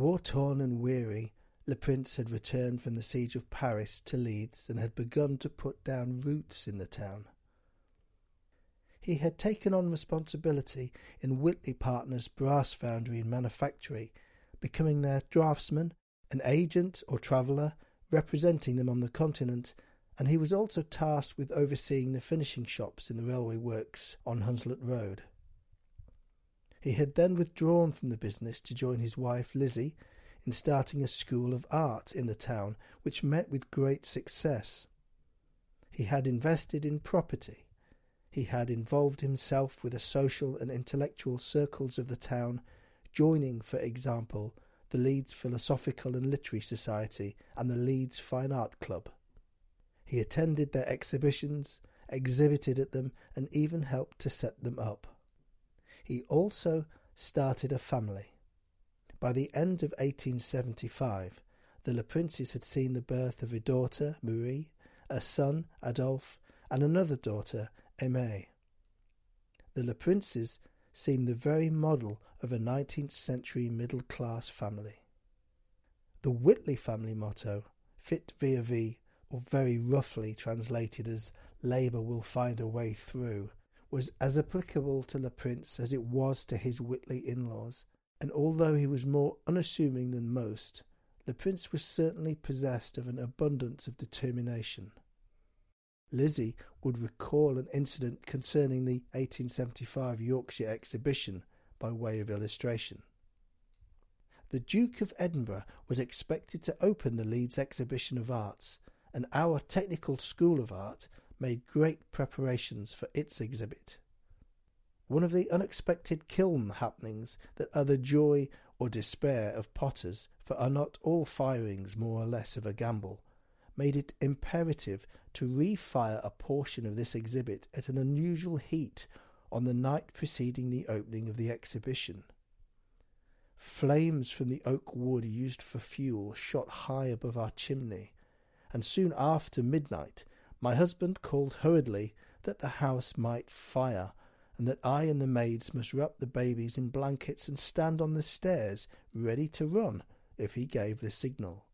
War torn and weary, Le Prince had returned from the siege of Paris to Leeds and had begun to put down roots in the town. He had taken on responsibility in Whitley Partners' brass foundry and manufactory, becoming their draftsman, an agent or traveller, representing them on the continent, and he was also tasked with overseeing the finishing shops in the railway works on Hunslet Road. He had then withdrawn from the business to join his wife Lizzie in starting a school of art in the town, which met with great success. He had invested in property. He had involved himself with the social and intellectual circles of the town, joining, for example, the Leeds Philosophical and Literary Society and the Leeds Fine Art Club. He attended their exhibitions, exhibited at them, and even helped to set them up. He also started a family. By the end of 1875, the Le Princes had seen the birth of a daughter, Marie, a son, Adolphe, and another daughter, Aimée. The Le Princes seemed the very model of a 19th century middle class family. The Whitley family motto, fit via vi, or very roughly translated as Labour will find a way through, was as applicable to Le Prince as it was to his Whitley in laws, and although he was more unassuming than most, Le Prince was certainly possessed of an abundance of determination. Lizzie would recall an incident concerning the 1875 Yorkshire exhibition by way of illustration. The Duke of Edinburgh was expected to open the Leeds Exhibition of Arts, and our Technical School of Art made great preparations for its exhibit. One of the unexpected kiln happenings that are the joy or despair of potters, for are not all firings more or less of a gamble, made it imperative to refire a portion of this exhibit at an unusual heat on the night preceding the opening of the exhibition. Flames from the oak wood used for fuel shot high above our chimney, and soon after midnight my husband called hurriedly that the house might fire, and that I and the maids must wrap the babies in blankets and stand on the stairs ready to run if he gave the signal.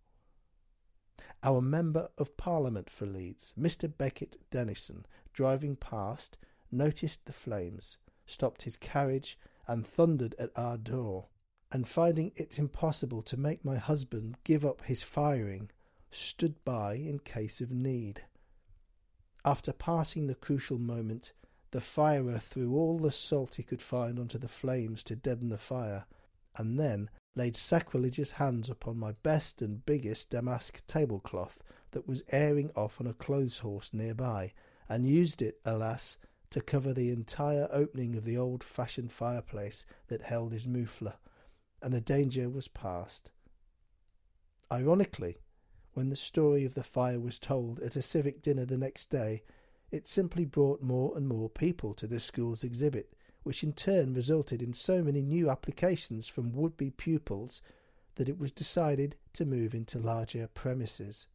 Our Member of Parliament for Leeds, Mr. Beckett Denison, driving past, noticed the flames, stopped his carriage, and thundered at our door, and finding it impossible to make my husband give up his firing, stood by in case of need. After passing the crucial moment, the firer threw all the salt he could find onto the flames to deaden the fire, and then laid sacrilegious hands upon my best and biggest damask tablecloth that was airing off on a clothes horse near by, and used it, alas, to cover the entire opening of the old fashioned fireplace that held his muffler, and the danger was past. Ironically, when the story of the fire was told at a civic dinner the next day, it simply brought more and more people to the school's exhibit, which in turn resulted in so many new applications from would be pupils that it was decided to move into larger premises.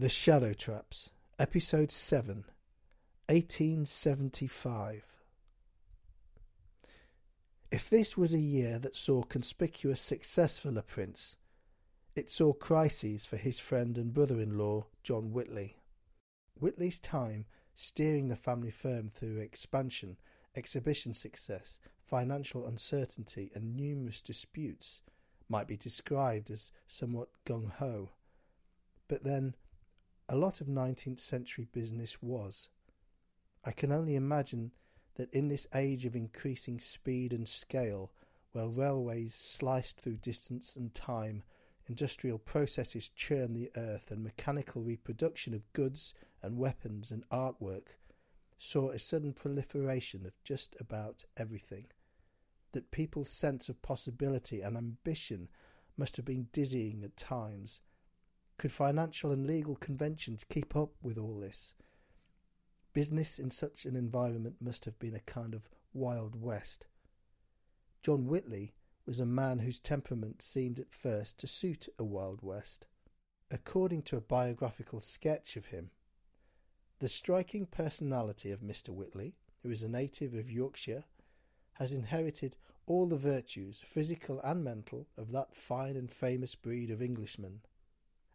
The Shadow Traps, Episode 7, 1875. If this was a year that saw conspicuous success for Le Prince, it saw crises for his friend and brother in law, John Whitley. Whitley's time steering the family firm through expansion, exhibition success, financial uncertainty, and numerous disputes might be described as somewhat gung ho. But then, a lot of 19th century business was. I can only imagine that in this age of increasing speed and scale, where railways sliced through distance and time, industrial processes churn the earth, and mechanical reproduction of goods and weapons and artwork saw a sudden proliferation of just about everything, that people's sense of possibility and ambition must have been dizzying at times. Could financial and legal conventions keep up with all this? Business in such an environment must have been a kind of Wild West. John Whitley was a man whose temperament seemed at first to suit a Wild West. According to a biographical sketch of him, the striking personality of Mr. Whitley, who is a native of Yorkshire, has inherited all the virtues, physical and mental, of that fine and famous breed of Englishmen.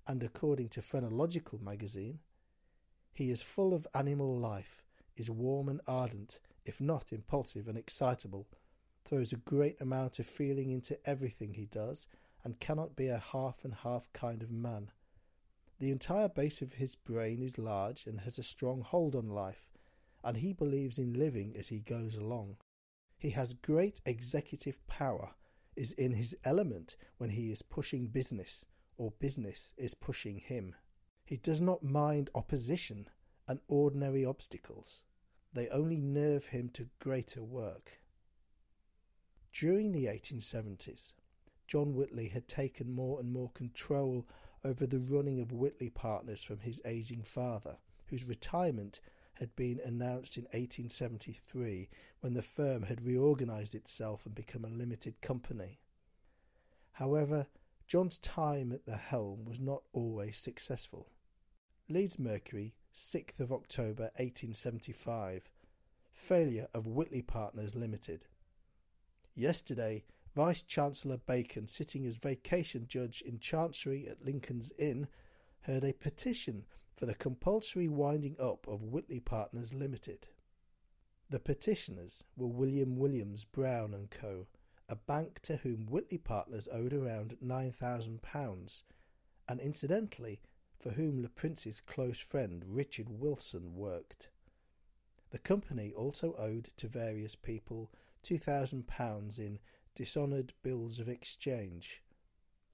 And according to Phrenological magazine, he is full of animal life, is warm and ardent, if not impulsive and excitable, throws a great amount of feeling into everything he does, and cannot be a half and half kind of man. The entire base of his brain is large and has a strong hold on life, and he believes in living as he goes along. He has great executive power, is in his element when he is pushing business, or business is pushing him. He does not mind opposition and ordinary obstacles. They only nerve him to greater work. During the 1870s, John Whitley had taken more and more control over the running of Whitley Partners from his aging father, whose retirement had been announced in 1873 when the firm had reorganized itself and become a limited company. However, John's time at the helm was not always successful. Leeds Mercury, 6th of October 1875. Failure of Whitley Partners Limited. Yesterday, Vice Chancellor Bacon, sitting as vacation judge in Chancery at Lincoln's Inn, heard a petition for the compulsory winding up of Whitley Partners Limited. The petitioners were William Williams Brown and Co., a bank to whom Whitley Partners owed around £9,000, and incidentally for whom Le Prince's close friend Richard Wilson worked. The company also owed to various people £2,000 in dishonoured bills of exchange.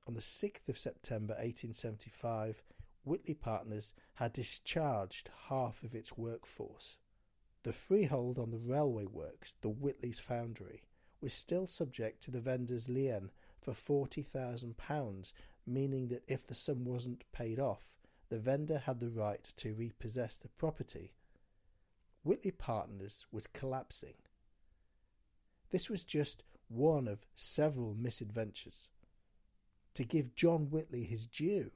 On the 6th of September 1875, Whitley Partners had discharged half of its workforce. The freehold on the railway works, the Whitley's Foundry, was still subject to the vendor's lien for £40,000, meaning that if the sum wasn't paid off, the vendor had the right to repossess the property. Whitley Partners was collapsing. This was just one of several misadventures. To give John Whitley his due,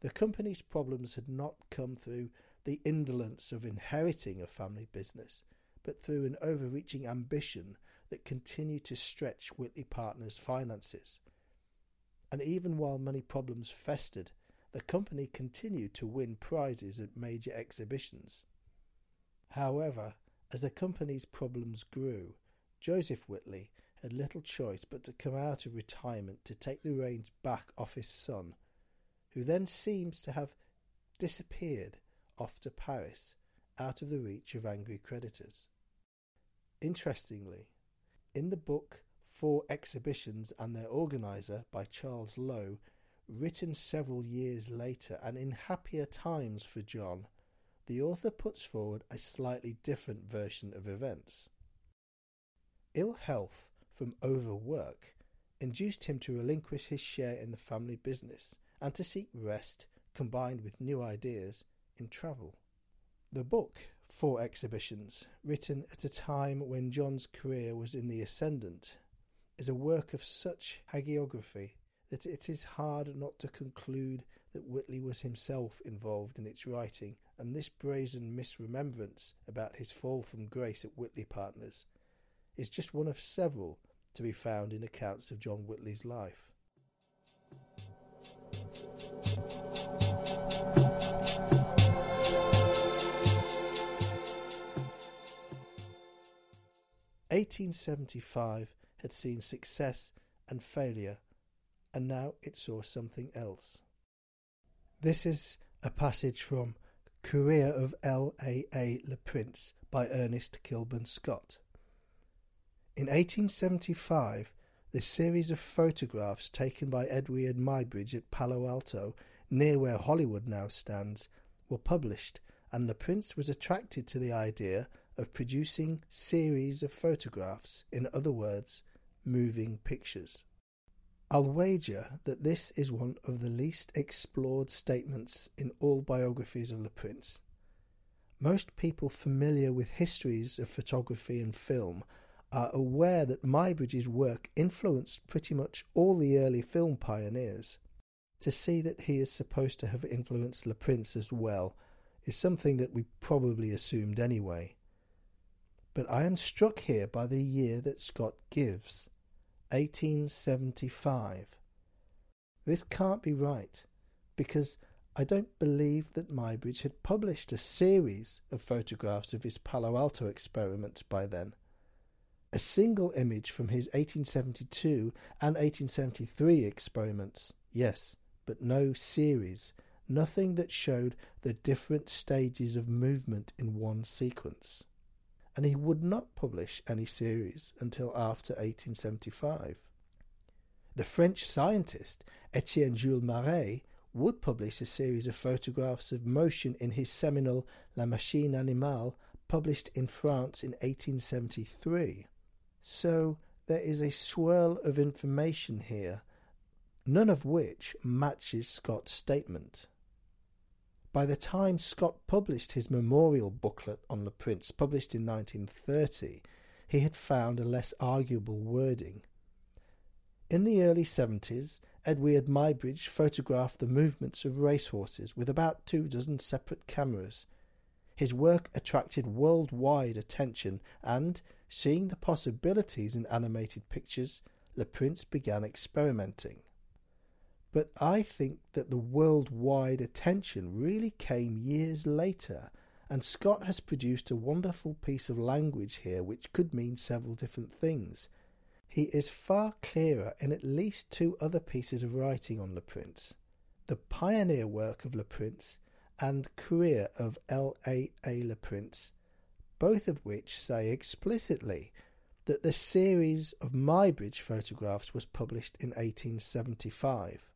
the company's problems had not come through the indolence of inheriting a family business, but through an overreaching ambition that continued to stretch Whitley Partners' finances. And even while many problems festered the company continued to win prizes at major exhibitions. However, as the company's problems grew, Joseph Whitley had little choice but to come out of retirement to take the reins back off his son, who then seems to have disappeared off to Paris, out of the reach of angry creditors. Interestingly, in the book Four Exhibitions and Their Organizer by Charles Lowe, written several years later and in happier times for John, the author puts forward a slightly different version of events. Ill health from overwork induced him to relinquish his share in the family business and to seek rest, combined with new ideas, in travel. The book, Four Exhibitions, written at a time when John's career was in the ascendant, is a work of such hagiography that it is hard not to conclude that Whitley was himself involved in its writing, and this brazen misremembrance about his fall from grace at Whitley Partners is just one of several to be found in accounts of John Whitley's life. Eighteen seventy five had seen success and failure and now it saw something else. This is a passage from Career of L. A. A. Le Prince by Ernest Kilburn Scott. In 1875, the series of photographs taken by Eadweard Muybridge at Palo Alto, near where Hollywood now stands, were published, and Le Prince was attracted to the idea of producing series of photographs, in other words, moving pictures. I'll wager that this is one of the least explored statements in all biographies of Le Prince. Most people familiar with histories of photography and film are aware that Muybridge's work influenced pretty much all the early film pioneers. To see that he is supposed to have influenced Le Prince as well is something that we probably assumed anyway. But I am struck here by the year that Scott gives 1875. This can't be right, because I don't believe that Muybridge had published a series of photographs of his Palo Alto experiments by then. A single image from his 1872 and 1873 experiments, yes, but no series, nothing that showed the different stages of movement in one sequence and he would not publish any series until after 1875. The French scientist Etienne Jules Marey would publish a series of photographs of motion in his seminal La Machine Animale, published in France in 1873. So there is a swirl of information here, none of which matches Scott's statement. By the time Scott published his memorial booklet on Le Prince, published in 1930, he had found a less arguable wording. In the early 70s, Eadweard Muybridge photographed the movements of racehorses with about two dozen separate cameras. His work attracted worldwide attention, and, seeing the possibilities in animated pictures, Le Prince began experimenting. But I think that the worldwide attention really came years later, and Scott has produced a wonderful piece of language here which could mean several different things. He is far clearer in at least two other pieces of writing on Le Prince the pioneer work of Le Prince and career of L. A. A. Le Prince, both of which say explicitly that the series of Muybridge photographs was published in 1875.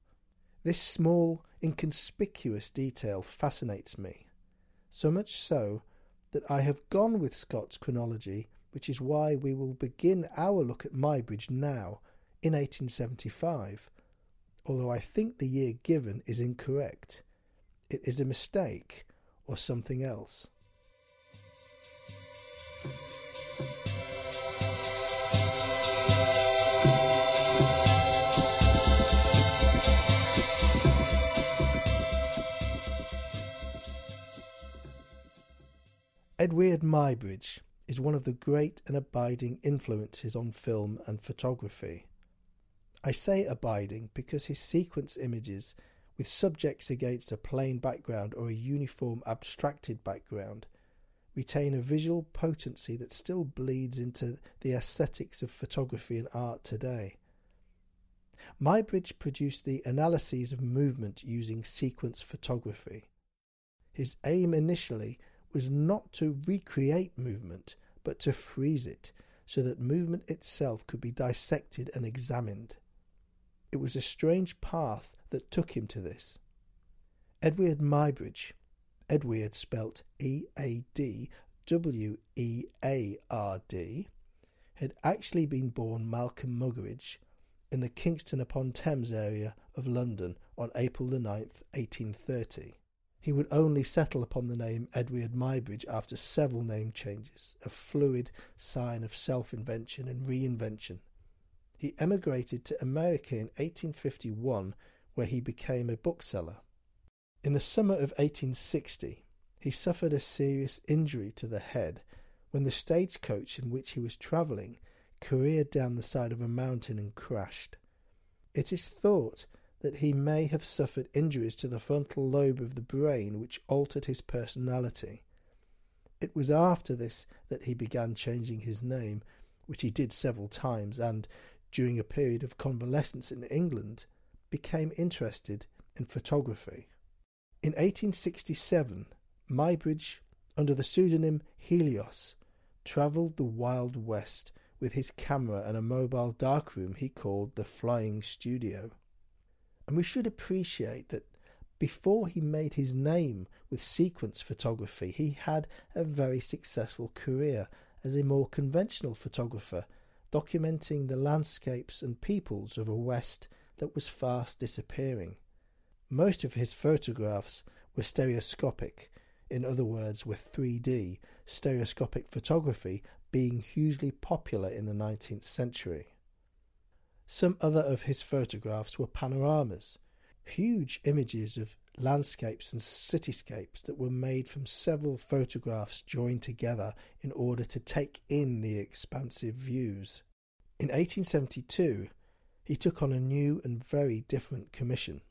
This small, inconspicuous detail fascinates me, so much so that I have gone with Scott's chronology, which is why we will begin our look at Muybridge now, in 1875, although I think the year given is incorrect. It is a mistake or something else. Eadweard Muybridge is one of the great and abiding influences on film and photography. I say abiding because his sequence images, with subjects against a plain background or a uniform abstracted background, retain a visual potency that still bleeds into the aesthetics of photography and art today. Muybridge produced the analyses of movement using sequence photography. His aim initially was not to recreate movement, but to freeze it, so that movement itself could be dissected and examined. It was a strange path that took him to this. Eadweard Muybridge, Eadweard spelt E A D W E A R D, had actually been born Malcolm Muggeridge in the Kingston upon Thames area of London on April the 9th, 1830. He would only settle upon the name Eadweard Muybridge after several name changes, a fluid sign of self invention and reinvention. He emigrated to America in 1851, where he became a bookseller. In the summer of 1860, he suffered a serious injury to the head when the stagecoach in which he was travelling careered down the side of a mountain and crashed. It is thought that he may have suffered injuries to the frontal lobe of the brain which altered his personality. It was after this that he began changing his name, which he did several times, and, during a period of convalescence in England, became interested in photography. In 1867, Muybridge, under the pseudonym Helios, travelled the Wild West with his camera and a mobile darkroom he called the Flying Studio. And we should appreciate that before he made his name with sequence photography, he had a very successful career as a more conventional photographer, documenting the landscapes and peoples of a West that was fast disappearing. Most of his photographs were stereoscopic, in other words, were 3D, stereoscopic photography being hugely popular in the 19th century. Some other of his photographs were panoramas, huge images of landscapes and cityscapes that were made from several photographs joined together in order to take in the expansive views. In 1872, he took on a new and very different commission.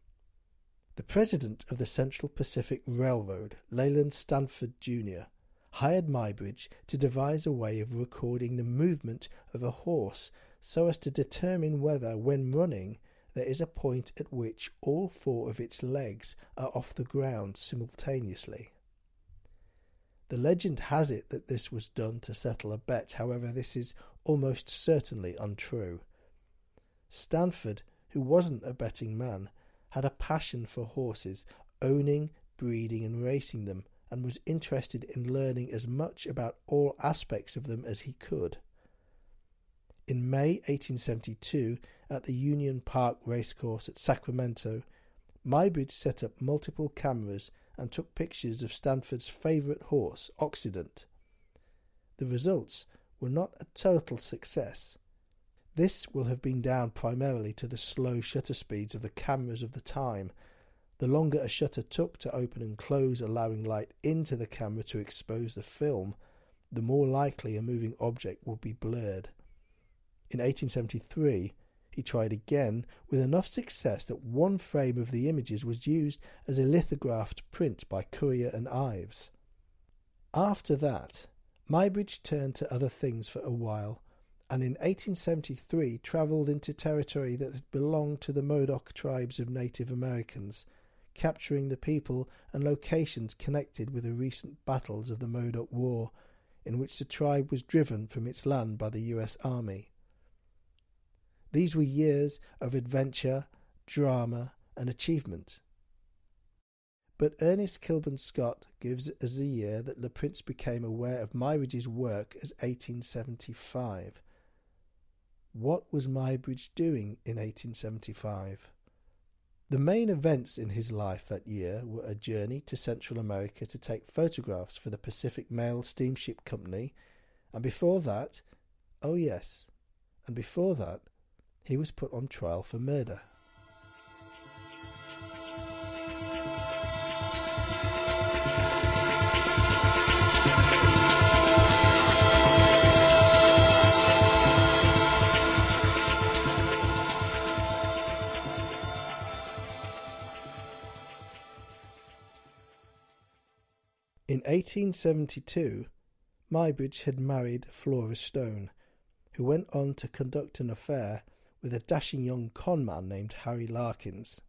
The president of the Central Pacific Railroad, Leland Stanford Jr., hired Muybridge to devise a way of recording the movement of a horse so as to determine whether, when running, there is a point at which all four of its legs are off the ground simultaneously. The legend has it that this was done to settle a bet, however, this is almost certainly untrue. Stanford, who wasn't a betting man, had a passion for horses, owning, breeding, and racing them, and was interested in learning as much about all aspects of them as he could. In May 1872, at the Union Park Racecourse at Sacramento, Muybridge set up multiple cameras and took pictures of Stanford's favourite horse, Occident. The results were not a total success. This will have been down primarily to the slow shutter speeds of the cameras of the time. The longer a shutter took to open and close, allowing light into the camera to expose the film, the more likely a moving object would be blurred. In 1873, he tried again with enough success that one frame of the images was used as a lithographed print by Currier and Ives. After that, Muybridge turned to other things for a while, and in 1873 travelled into territory that had belonged to the Modoc tribes of Native Americans, capturing the people and locations connected with the recent battles of the Modoc War, in which the tribe was driven from its land by the U.S. Army. These were years of adventure, drama, and achievement. But Ernest Kilburn Scott gives as the year that Le Prince became aware of Muybridge's work as 1875. What was Muybridge doing in 1875? The main events in his life that year were a journey to Central America to take photographs for the Pacific Mail Steamship Company, and before that, oh yes, and before that, he was put on trial for murder. In 1872, Muybridge had married Flora Stone, who went on to conduct an affair with a dashing young con man named Harry Larkins.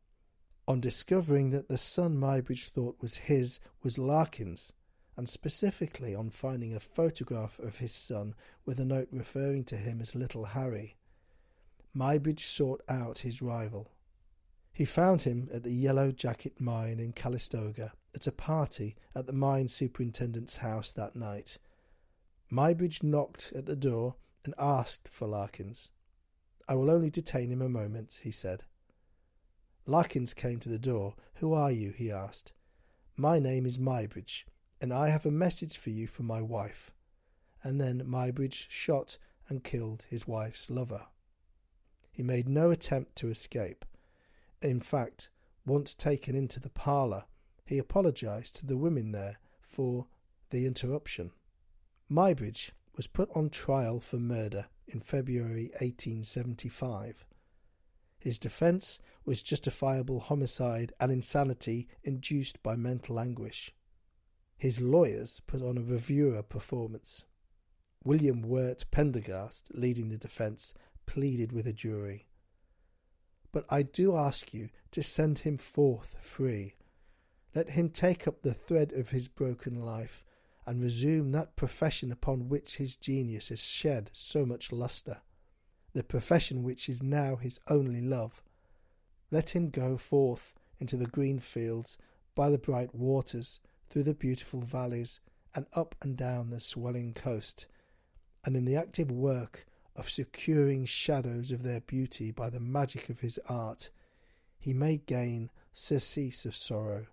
On discovering that the son Muybridge thought was his was Larkins, and specifically on finding a photograph of his son with a note referring to him as Little Harry, Muybridge sought out his rival. He found him at the Yellow Jacket mine in Calistoga at a party at the mine superintendent's house that night. Muybridge knocked at the door and asked for Larkins. I will only detain him a moment, he said. Larkins came to the door. Who are you? he asked. My name is Muybridge, and I have a message for you from my wife. And then Muybridge shot and killed his wife's lover. He made no attempt to escape. In fact, once taken into the parlour, he apologised to the women there for the interruption. Muybridge was put on trial for murder in February 1875. His defence was justifiable homicide and insanity induced by mental anguish. His lawyers put on a reviewer performance. William Wirt Pendergast, leading the defence, pleaded with a jury. But I do ask you to send him forth free. Let him take up the thread of his broken life and resume that profession upon which his genius has shed so much lustre, the profession which is now his only love. Let him go forth into the green fields, by the bright waters, through the beautiful valleys, and up and down the swelling coast, and in the active work of securing shadows of their beauty by the magic of his art, he may gain surcease of sorrow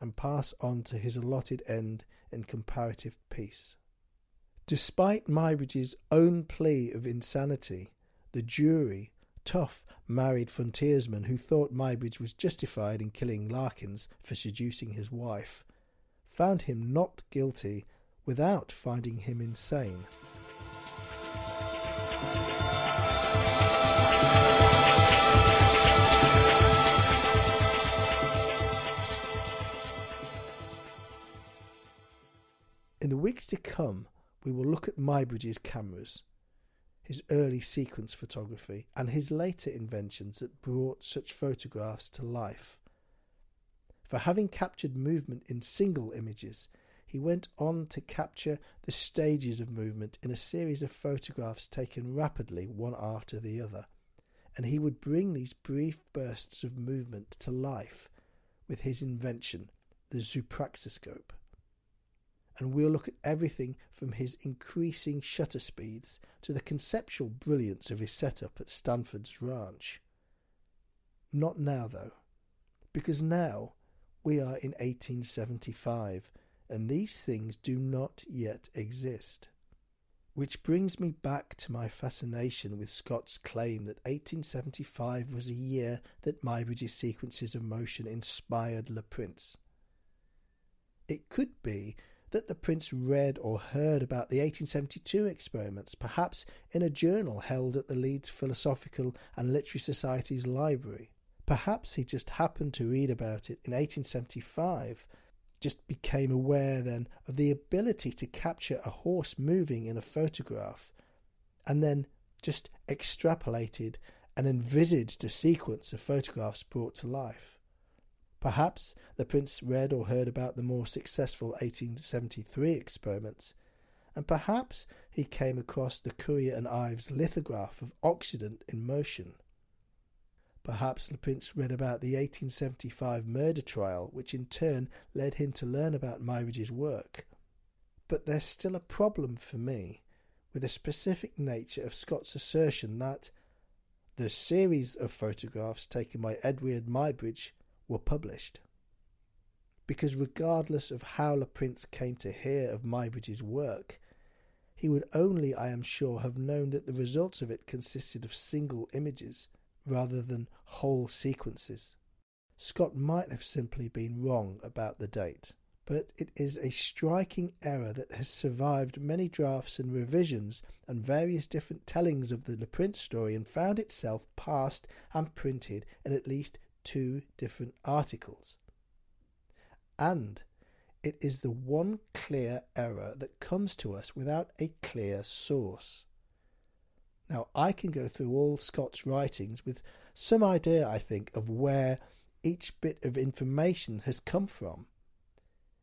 and pass on to his allotted end in comparative peace. Despite Muybridge's own plea of insanity, the jury, tough married frontiersmen who thought Muybridge was justified in killing Larkins for seducing his wife, found him not guilty without finding him insane. Weeks to come, we will look at Muybridge's cameras, his early sequence photography, and his later inventions that brought such photographs to life. For having captured movement in single images, he went on to capture the stages of movement in a series of photographs taken rapidly one after the other, and he would bring these brief bursts of movement to life with his invention, the zoopraxiscope and we'll look at everything from his increasing shutter speeds to the conceptual brilliance of his setup at Stanford's ranch. Not now, though, because now we are in 1875 and these things do not yet exist. Which brings me back to my fascination with Scott's claim that 1875 was a year that Muybridge's sequences of motion inspired Le Prince. It could be that Le Prince read or heard about the 1872 experiments, perhaps in a journal held at the Leeds Philosophical and Literary Society's library. Perhaps he just happened to read about it in 1875, just became aware then of the ability to capture a horse moving in a photograph, and then just extrapolated and envisaged a sequence of photographs brought to life. Perhaps Le Prince read or heard about the more successful 1873 experiments, and perhaps he came across the Currier and Ives lithograph of Occident in motion. Perhaps Le Prince read about the 1875 murder trial, which in turn led him to learn about Muybridge's work. But there's still a problem for me with the specific nature of Scott's assertion that the series of photographs taken by Eadweard Muybridge were published. Because regardless of how Le Prince came to hear of Muybridge's work, he would only, I am sure, have known that the results of it consisted of single images rather than whole sequences. Scott might have simply been wrong about the date, but it is a striking error that has survived many drafts and revisions and various different tellings of the Le Prince story and found itself passed and printed in at least two different articles. And it is the one clear error that comes to us without a clear source. Now, I can go through all Scott's writings with some idea, I think, of where each bit of information has come from.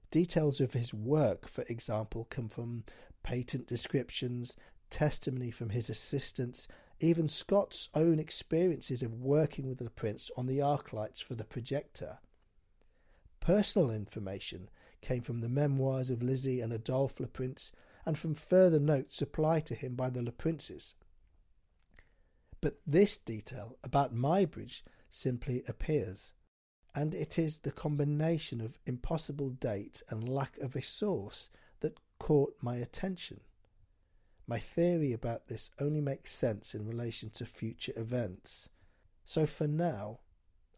Details of his work, for example, come from patent descriptions, testimony from his assistants, even Scott's own experiences of working with Le Prince on the arc lights for the projector. Personal information came from the memoirs of Lizzie and Adolphe Le Prince and from further notes supplied to him by the Le Princes. But this detail about Muybridge simply appears, and it is the combination of impossible date and lack of a source that caught my attention. My theory about this only makes sense in relation to future events. So for now,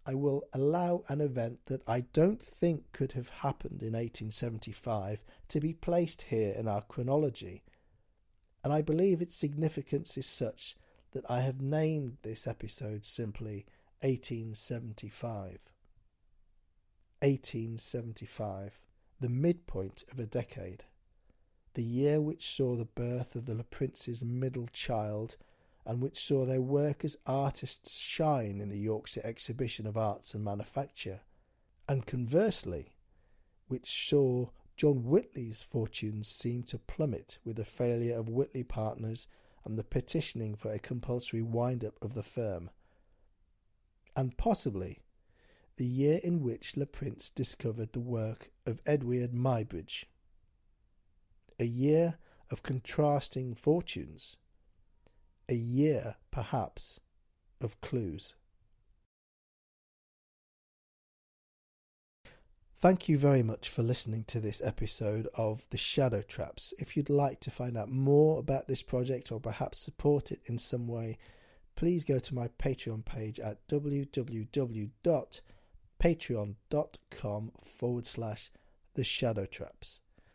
I will allow an event that I don't think could have happened in 1875 to be placed here in our chronology, and I believe its significance is such that I have named this episode simply 1875. 1875, the midpoint of a decade the year which saw the birth of the Le Prince's middle child, and which saw their work as artists shine in the Yorkshire Exhibition of Arts and Manufacture, and conversely, which saw John Whitley's fortunes seem to plummet with the failure of Whitley Partners and the petitioning for a compulsory wind up of the firm, and possibly the year in which Le Prince discovered the work of Eadweard Muybridge a year of contrasting fortunes, a year, perhaps, of clues. Thank you very much for listening to this episode of The Shadow Traps. If you'd like to find out more about this project or perhaps support it in some way, please go to my Patreon page at www.patreon.com forward slash The Shadow Traps.